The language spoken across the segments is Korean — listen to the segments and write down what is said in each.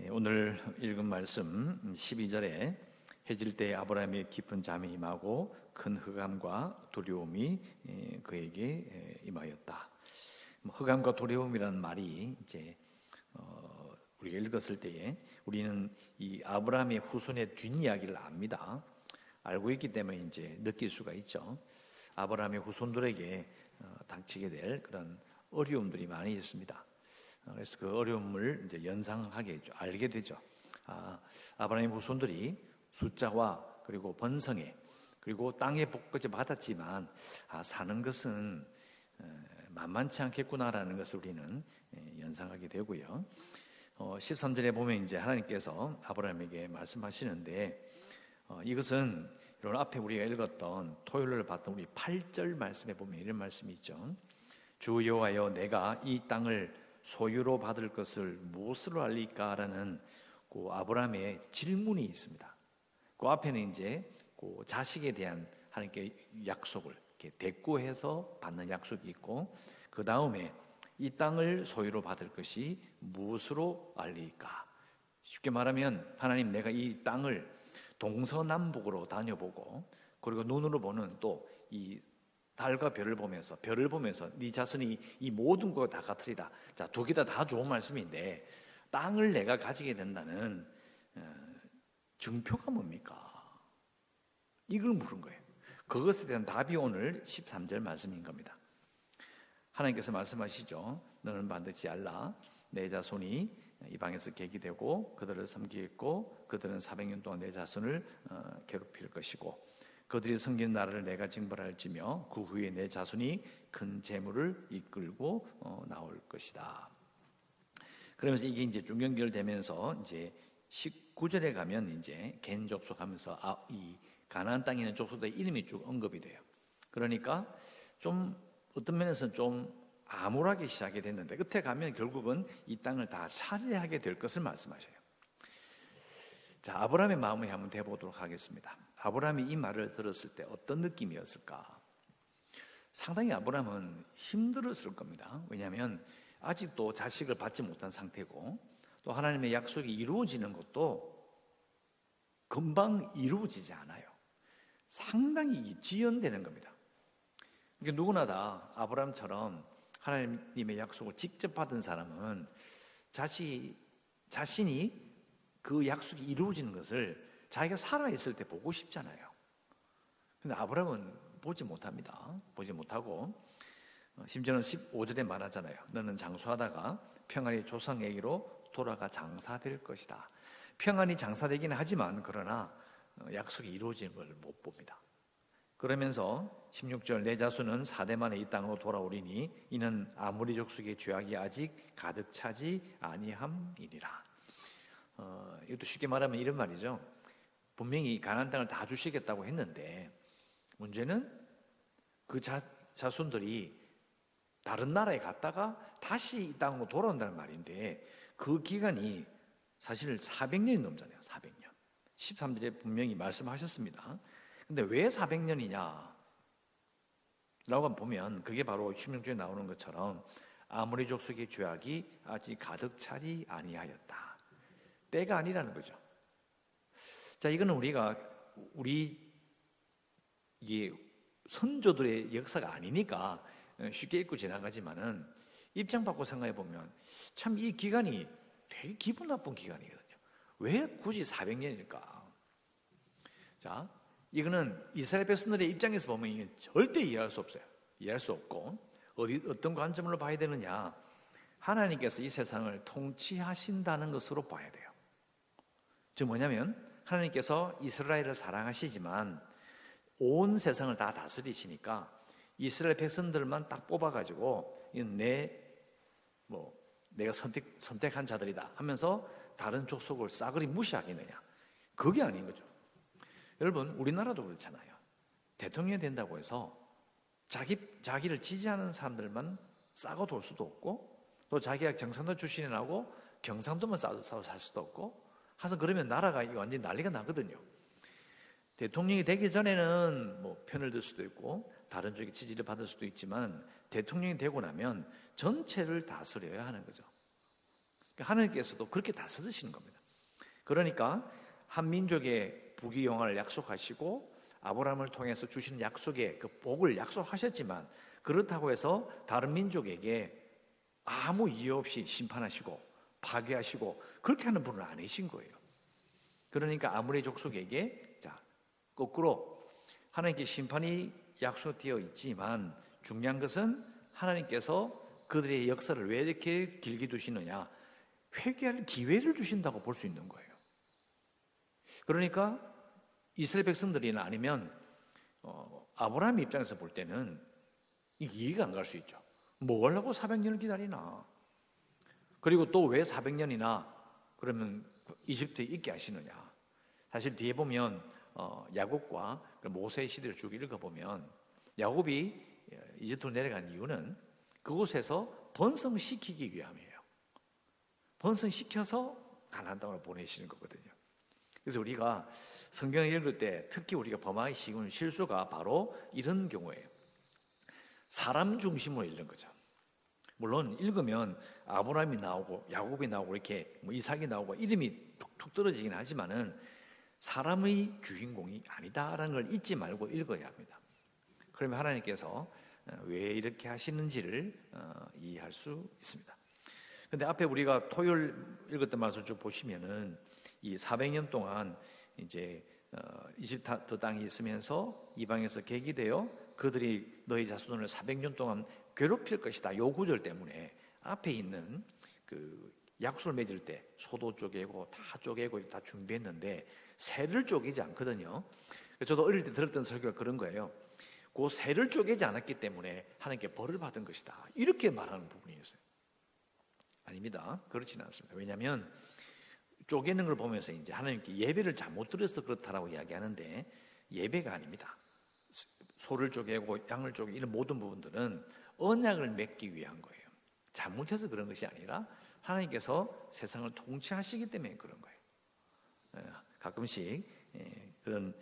예, 오늘 읽은 말씀 12절에 해질 때 아브라함의 깊은 잠이 임하고 큰 흑암과 두려움이 예, 그에게 예, 임하였다. 뭐 흑암과 두려움이라는 말이 이제 어, 우리가 읽었을 때에 우리는 이 아브라함의 후손의 뒷이야기를 압니다. 알고 있기 때문에 이제 느낄 수가 있죠. 아브라함의 후손들에게 어, 닥치게 될 그런 어려움들이 많이 있습니다. 어, 그래서 그 어려움을 이제 연상하게 알게 되죠. 아, 아브라함 후손들이 숫자와 그리고 번성에 그리고 땅의 복까지 받았지만 아, 사는 것은 어, 만만치 않겠구나라는 것을 우리는 예, 연상하게 되고요. 어, 13절에 보면 이제 하나님께서 아브라함에게 말씀하시는데 어, 이것은 이런 앞에 우리가 읽었던 토요일을 봤던 우리 8절 말씀에 보면 이런 말씀이 있죠. 주 여호와여 내가 이 땅을 소유로 받을 것을 무엇으로 알리까라는 그 아브라함의 질문이 있습니다. 그 앞에는 이제 그 자식에 대한 하나님께 약속을 이렇게 대꾸해서 받는 약속이 있고 그 다음에 이 땅을 소유로 받을 것이 무엇으로 알리까? 쉽게 말하면 하나님 내가 이 땅을 동서남북으로 다녀보고 그리고 눈으로 보는 또 이 달과 별을 보면서 별을 보면서 네 자손이 이 모든 것다 같으리라. 자, 두 개 다 다 좋은 말씀인데 땅을 내가 가지게 된다는 어, 증표가 뭡니까? 이걸 물은 거예요. 그것에 대한 답이 오늘 13절 말씀인 겁니다. 하나님께서 말씀하시죠. 너는 반드시 알라. 내 자손이 이 방에서 객이 되고 그들을 섬기겠고 그들은 400년 동안 내 자손을 어, 괴롭힐 것이고 그들이 섬기는 나라를 내가 징벌할지며 그 후에 내 자손이 큰 재물을 이끌고 어, 나올 것이다. 그러면서 이게 이제 중경결되면서 이제 19절에 가면 이제 겐 족속하면서 아, 이 가나안 땅에 있는 족속들의 이름이 쭉 언급이 돼요. 그러니까 좀 어떤 면에서는 좀 암울하게 시작이 됐는데 끝에 가면 결국은 이 땅을 다 차지하게 될 것을 말씀하셔요. 자, 아브라함의 마음을 한번 대보도록 하겠습니다. 아브라함이 이 말을 들었을 때 어떤 느낌이었을까? 상당히 아브라함은 힘들었을 겁니다. 왜냐하면 아직도 자식을 받지 못한 상태고 또 하나님의 약속이 이루어지는 것도 금방 이루어지지 않아요. 상당히 지연되는 겁니다. 그러니까 누구나 다 아브라함처럼 하나님의 약속을 직접 받은 사람은 자시, 자신이 그 약속이 이루어지는 것을 자기가 살아있을 때 보고 싶잖아요. 근데 아브라함은 보지 못합니다. 보지 못하고, 어, 심지어는 15절에 말하잖아요. 너는 장수하다가 평안히 조상에게로 돌아가 장사될 것이다. 평안히 장사되기는 하지만, 그러나 어, 약속이 이루어지는 걸못 봅니다. 그러면서 16절 내 자손은 사대 만에 이 땅으로 돌아오리니 이는 아무리 족속의 죄악이 아직 가득 차지 아니함이니라. 어, 이것도 쉽게 말하면 이런 말이죠. 분명히 가나안 땅을 다 주시겠다고 했는데 문제는 그 자, 자손들이 다른 나라에 갔다가 다시 이 땅으로 돌아온다는 말인데 그 기간이 사실 400년이 넘잖아요. 400년. 13절에 분명히 말씀하셨습니다. 근데 왜 400년이냐? 라고 보면 그게 바로 신명주에 나오는 것처럼 아무리 족속의 죄악이 아직 가득 차지 아니하였다. 때가 아니라는 거죠. 자, 이거는 우리가 우리 이게 선조들의 역사가 아니니까 쉽게 읽고 지나가지만은 입장 바꿔 생각해 보면 참 이 기간이 되게 기분 나쁜 기간이거든요. 왜 굳이 400년일까? 자, 이거는 이스라엘 백성들의 입장에서 보면 이게 절대 이해할 수 없어요. 이해할 수 없고 어디 어떤 관점으로 봐야 되느냐? 하나님께서 이 세상을 통치하신다는 것으로 봐야 돼요. 즉 뭐냐면 하나님께서 이스라엘을 사랑하시지만 온 세상을 다 다스리시니까 이스라엘 백성들만 딱 뽑아가지고 내뭐 내가 선택 선택한 자들이다 하면서 다른 족속을 싸그리 무시하겠느냐? 그게 아닌 거죠. 여러분, 우리나라도 그렇잖아요. 대통령이 된다고 해서 자기, 자기를 지지하는 사람들만 싸고 돌 수도 없고 또 자기가 경상도 출신이라고 경상도만 싸고 살 수도 없고 하서 그러면 나라가 완전히 난리가 나거든요. 대통령이 되기 전에는 뭐 편을 들 수도 있고 다른 쪽에 지지를 받을 수도 있지만 대통령이 되고 나면 전체를 다스려야 하는 거죠. 그러니까 하나님께서도 그렇게 다스리시는 겁니다. 그러니까 한 민족의 부귀영화를 약속하시고 아브라함을 통해서 주시는 약속의 그 복을 약속하셨지만 그렇다고 해서 다른 민족에게 아무 이유 없이 심판하시고 파괴하시고 그렇게 하는 분은 아니신 거예요. 그러니까 아무리 족속에게 자 거꾸로 하나님께 심판이 약속되어 있지만 중요한 것은 하나님께서 그들의 역사를 왜 이렇게 길게 두시느냐 회개할 기회를 주신다고 볼 수 있는 거예요. 그러니까 이스라엘 백성들이나 아니면 어, 아브라함 입장에서 볼 때는 이해가 안 갈 수 있죠. 뭘 하고 400년을 기다리나? 그리고 또 왜 400년이나 그러면 이집트에 있게 하시느냐? 사실 뒤에 보면 어, 야곱과 그 모세 시대를 쭉 읽어보면 야곱이 이집트로 내려간 이유는 그곳에서 번성시키기 위함이에요. 번성시켜서 가나안 땅으로 보내시는 거거든요. 그래서 우리가 성경을 읽을 때 특히 우리가 범하기 쉬운 실수가 바로 이런 경우예요. 사람 중심으로 읽는 거죠. 물론 읽으면 아브라함이 나오고 야곱이 나오고 이렇게 뭐 이삭이 나오고 이름이 툭툭 떨어지긴 하지만은 사람의 주인공이 아니다라는 걸 잊지 말고 읽어야 합니다. 그러면 하나님께서 어, 왜 이렇게 하시는지를 어, 이해할 수 있습니다. 근데 앞에 우리가 토요일 읽었던 말씀 쭉 보시면은 이 400년 동안 이제 어, 이집트 땅에 있으면서 이방에서 계기되어 그들이 너희 자손을 400년 동안 괴롭힐 것이다. 요 구절 때문에 앞에 있는 그 약속을 맺을 때 소도 쪼개고 다 쪼개고 다 준비했는데 새를 쪼개지 않거든요. 저도 어릴 때 들었던 설교가 그런 거예요. 그 새를 쪼개지 않았기 때문에 하나님께 벌을 받은 것이다. 이렇게 말하는 부분이었어요. 아닙니다. 그렇지는 않습니다. 왜냐하면 쪼개는 걸 보면서 이제 하나님께 예배를 잘못 드려서 그렇다라고 이야기하는데 예배가 아닙니다. 소를 쪼개고 양을 쪼개 이런 모든 부분들은 언약을 맺기 위한 거예요. 잘못해서 그런 것이 아니라 하나님께서 세상을 통치하시기 때문에 그런 거예요. 예, 가끔씩 예, 그런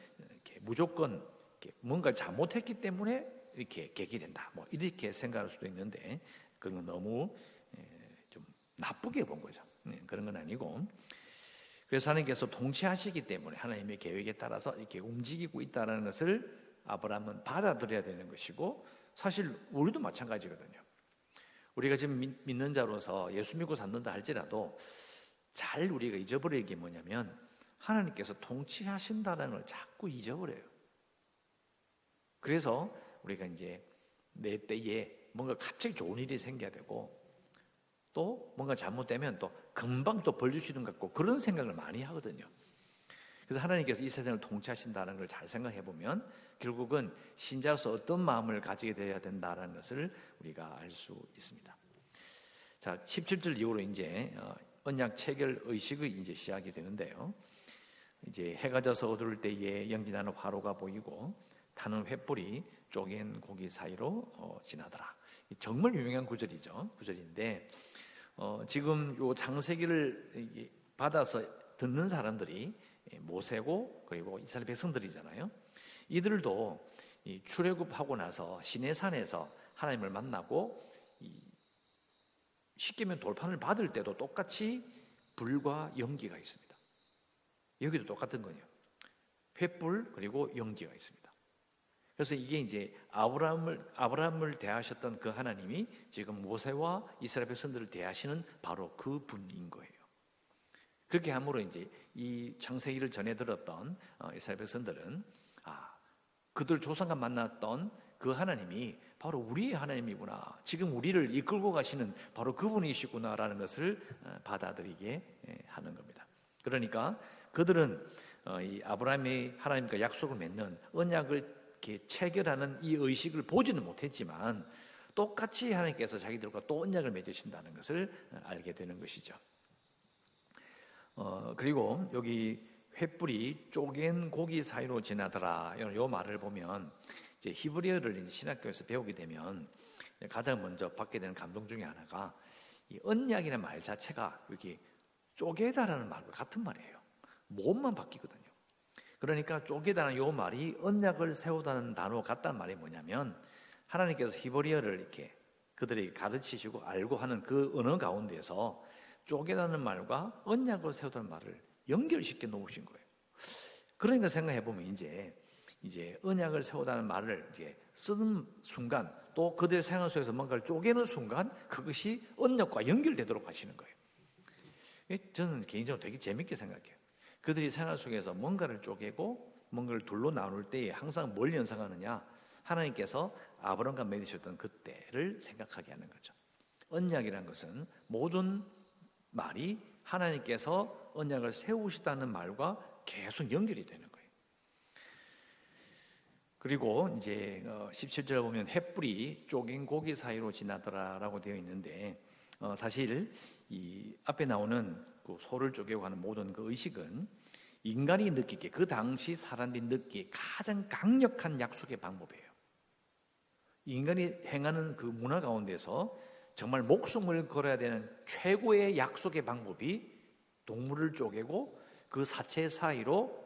무조건 뭔가를 잘못했기 때문에 이렇게 계기 된다. 뭐 이렇게 생각할 수도 있는데 그건 너무 예, 좀 나쁘게 본 거죠. 그런 건 아니고 그래서 하나님께서 통치하시기 때문에 하나님의 계획에 따라서 이렇게 움직이고 있다는 것을 아브라함은 받아들여야 되는 것이고 사실 우리도 마찬가지거든요. 우리가 지금 믿는 자로서 예수 믿고 산다 할지라도 잘 우리가 잊어버릴 게 뭐냐면 하나님께서 통치하신다는 걸 자꾸 잊어버려요. 그래서 우리가 이제 내 때에 뭔가 갑자기 좋은 일이 생겨야 되고 또 뭔가 잘못되면 또 금방 또 벌 주시는 것 같고 그런 생각을 많이 하거든요. 그래서 하나님께서 이 세상을 통치하신다는 걸 잘 생각해 보면 결국은 신자로서 어떤 마음을 가지게 되어야 된다는 것을 우리가 알 수 있습니다. 자, 17절 이후로 이제 어, 언약 체결 의식이 이제 시작이 되는데요. 이제 해가 져서 어두울 때에 연기 나는 화로가 보이고 타는 횃불이 쪼갠 고기 사이로 어, 지나더라. 정말 유명한 구절이죠. 구절인데 어, 지금 요 장세기를 받아서 듣는 사람들이 모세고 그리고 이스라엘 백성들이잖아요. 이들도 출애굽하고 나서 시내산에서 하나님을 만나고 면 돌판을 받을 때도 똑같이 불과 연기가 있습니다. 여기도 똑같은 거예요. 횃불 그리고 연기가 있습니다. 그래서 이게 이제 아브라함을 아브라함을 대하셨던 그 하나님이 지금 모세와 이스라엘 백성들을 대하시는 바로 그 분인 거예요. 그렇게 함으로 이제 이 창세기를 전해 들었던 어, 이스라엘 백성들은 아 그들 조상과 만났던 그 하나님이 바로 우리의 하나님이구나. 지금 우리를 이끌고 가시는 바로 그분이시구나라는 것을 어, 받아들이게 예, 하는 겁니다. 그러니까 그들은 어, 이 아브라함이 하나님과 약속을 맺는 언약을 이렇게 체결하는 이 의식을 보지는 못했지만 똑같이 하나님께서 자기들과 또 언약을 맺으신다는 것을 알게 되는 것이죠. 어, 그리고 여기 횃불이 쪼갠 고기 사이로 지나더라. 요 말을 보면 이제 히브리어를 신학교에서 배우게 되면 가장 먼저 받게 되는 감동 중에 하나가 이 언약이라는 말 자체가 이렇게 쪼개다라는 말과 같은 말이에요. 몸만 바뀌거든요. 그러니까 쪼개다는 요 말이 언약을 세우다는 단어 같다는 말이 뭐냐면 하나님께서 히브리어를 이렇게 그들에게 가르치시고 알고 하는 그 언어 가운데서 쪼개다는 말과 언약을 세우다는 말을 연결시켜 놓으신 거예요. 그러니까 생각해 보면 이제 이제 언약을 세우다는 말을 이제 쓰는 순간 또 그들의 생활 속에서 뭔가를 쪼개는 순간 그것이 언약과 연결되도록 하시는 거예요. 저는 개인적으로 되게 재밌게 생각해요. 그들이 생활 속에서 뭔가를 쪼개고 뭔가를 둘로 나눌 때에 항상 뭘 연상하느냐? 하나님께서 아브라함과 맺으셨던 그때를 생각하게 하는 거죠. 언약이라는 것은 모든 말이 하나님께서 언약을 세우시다는 말과 계속 연결이 되는 거예요. 그리고 이제 17절 어, 보면 햇불이 쪼갠 고기 사이로 지나더라라고 되어 있는데 어, 사실 이 앞에 나오는 그 소를 쪼개고 하는 모든 그 의식은 인간이 느끼기에 그 당시 사람들이 느끼기에 가장 강력한 약속의 방법이에요. 인간이 행하는 그 문화 가운데서 정말 목숨을 걸어야 되는 최고의 약속의 방법이 동물을 쪼개고 그 사체 사이로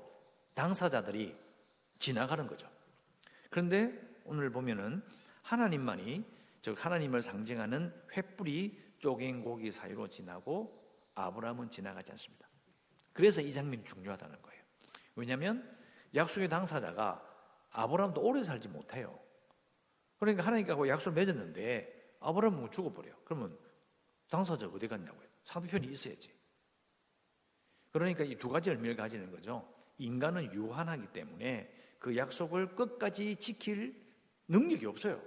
당사자들이 지나가는 거죠. 그런데 오늘 보면은 하나님만이 즉 하나님을 상징하는 횃불이 쪼갠 고기 사이로 지나고 아브라함은 지나가지 않습니다. 그래서 이 장면이 중요하다는 거예요. 왜냐하면 약속의 당사자가 아브라함도 오래 살지 못해요. 그러니까 하나님과 약속을 맺었는데 아브라함은 죽어버려. 그러면 당사자 어디 갔냐고요. 상대편이 있어야지. 그러니까 이 두 가지 의미를 가지는 거죠. 인간은 유한하기 때문에 그 약속을 끝까지 지킬 능력이 없어요.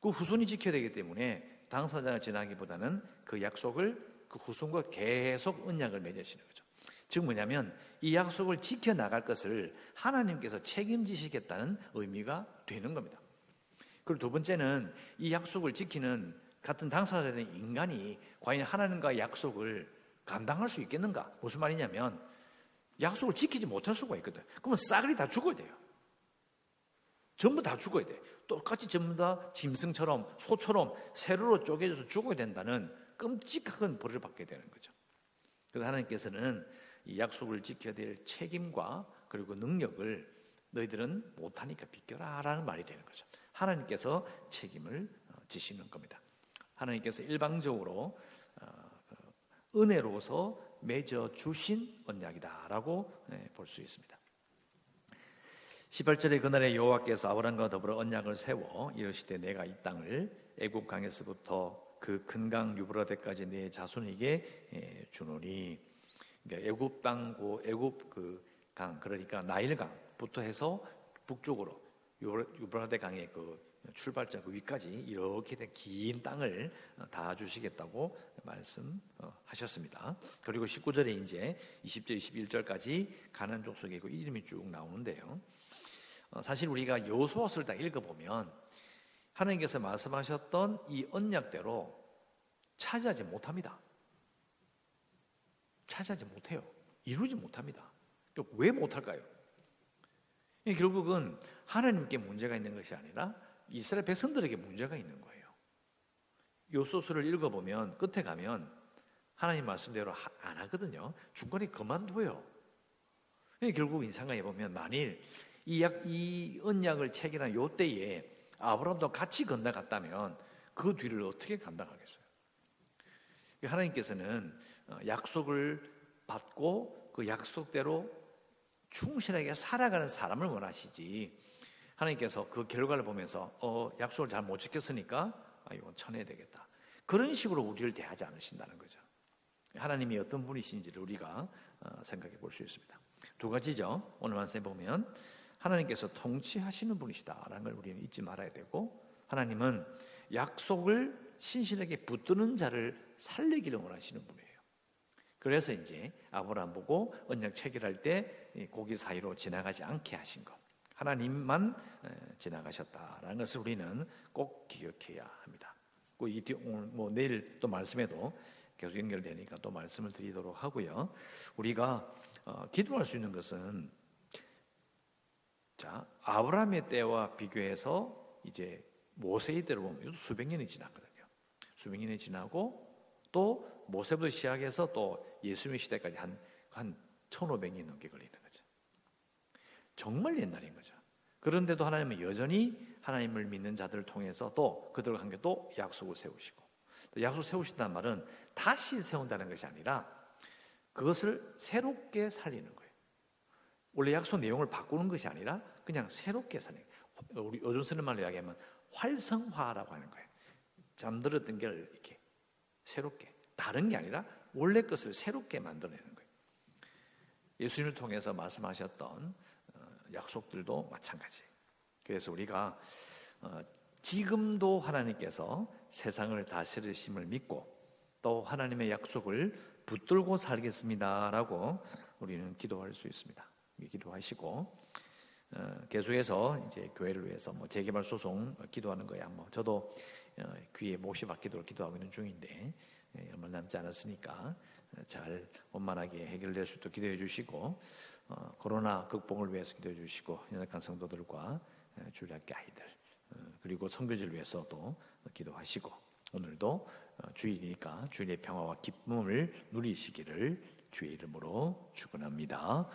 그 후손이 지켜야 되기 때문에 당사자가 지나기보다는 그 약속을 그 후손과 계속 언약을 맺으시는 거죠. 즉 뭐냐면 이 약속을 지켜 나갈 것을 하나님께서 책임지시겠다는 의미가 되는 겁니다. 그리고 두 번째는 이 약속을 지키는 같은 당사자된 인간이 과연 하나님과 약속을 감당할 수 있겠는가? 무슨 말이냐면 약속을 지키지 못할 수가 있거든. 그러면 싸그리 다 죽어야 돼요. 전부 다 죽어야 돼. 똑같이 전부 다 짐승처럼 소처럼 세로로 쪼개져서 죽어야 된다는 끔찍한 벌을 받게 되는 거죠. 그래서 하나님께서는 이 약속을 지켜야 될 책임과 그리고 능력을 너희들은 못하니까 비켜라라는 말이 되는 거죠. 하나님께서 책임을 어, 지시는 겁니다. 하나님께서 일방적으로 어, 은혜로서 맺어 주신 언약이다라고 네, 볼수 있습니다. 18절에 그날에 여호와께서 아브람과 더불어 언약을 세워 이르시되 내가 이 땅을 애굽 강에서부터 그 큰 강 유브라데까지 내 자손에게 예, 주노니 그러니까 애굽 땅고 애굽 그 강 그러니까 나일강부터 해서 북쪽으로 유브라데 강의 그 출발점 그 위까지 이렇게 된 긴 땅을 어, 다 주시겠다고 말씀하셨습니다. 그리고 19절에 이제 20절, 21절까지 가난 족속의 그 이름이 쭉 나오는데요. 어, 사실 우리가 여호수아서를 다 읽어보면 하나님께서 말씀하셨던 이 언약대로 차지하지 못합니다. 차지하지 못해요. 이루지 못합니다. 왜 못할까요? 결국은 하나님께 문제가 있는 것이 아니라 이스라엘 백성들에게 문제가 있는 거예요. 요소수를 읽어보면 끝에 가면 하나님 말씀대로 안 하거든요. 중간에 그만둬요. 결국 인상을 해보면 만일 이, 약, 이 언약을 체결한 요 때에 아브라함도 같이 건너갔다면 그 뒤를 어떻게 감당하겠어요? 하나님께서는 어, 약속을 받고 그 약속대로 충실하게 살아가는 사람을 원하시지 하나님께서 그 결과를 보면서 어, 약속을 잘 못 지켰으니까 아, 이건 쳐내야 되겠다. 그런 식으로 우리를 대하지 않으신다는 거죠. 하나님이 어떤 분이신지를 우리가 어, 생각해 볼 수 있습니다. 두 가지죠. 오늘 말씀에 보면 하나님께서 통치하시는 분이시다라는 걸 우리는 잊지 말아야 되고 하나님은 약속을 신실하게 붙드는 자를 살리기를 원하시는 분이에요. 그래서 이제 아브라함 보고 언약 체결할 때 고기 사이로 지나가지 않게 하신 것. 하나님만 지나가셨다라는 것을 우리는 꼭 기억해야 합니다. 뭐 내일 또 말씀에도 계속 연결되니까 또 말씀을 드리도록 하고요. 우리가 어, 기도할 수 있는 것은 자, 아브라함의 때와 비교해서 이제 모세의 때로 보면 수백 년이 지났거든요. 수백 년이 지나고 또 모세부터 시작해서 또 예수님의 시대까지 한, 한 1500년 넘게 걸리는 거죠. 정말 옛날인 거죠. 그런데도 하나님은 여전히 하나님을 믿는 자들을 통해서 또 그들과 함께 또 약속을 세우시고 또 약속 세우신다는 말은 다시 세운다는 것이 아니라 그것을 새롭게 살리는 거예요. 원래 약속 내용을 바꾸는 것이 아니라 그냥 새롭게 살리는 거예요. 우리 요즘 쓰는 말로 이야기하면 활성화라고 하는 거예요. 잠들었던 걸 이렇게 새롭게 다른 게 아니라 원래 것을 새롭게 만들어내는 거예요. 예수님을 통해서 말씀하셨던 어, 약속들도 마찬가지예요. 그래서 우리가 어, 지금도 하나님께서 세상을 다스리심을 믿고 또 하나님의 약속을 붙들고 살겠습니다라고 우리는 기도할 수 있습니다. 기도하시고 어, 계속해서 이제 교회를 위해서 뭐 재개발 소송 기도하는 거야. 뭐 저도 귀에 못이 받기도록 기도하고 있는 중인데 예, 얼마 남지 않았으니까 잘 원만하게 해결될 수 있도록 기도해 주시고 어, 코로나 극복을 위해서 기도해 주시고 연약한 성도들과 주일학교 아이들 어, 그리고 선교지를 위해서도 기도하시고 오늘도 어, 주일이니까 주일의 평화와 기쁨을 누리시기를 주의 이름으로 축원합니다.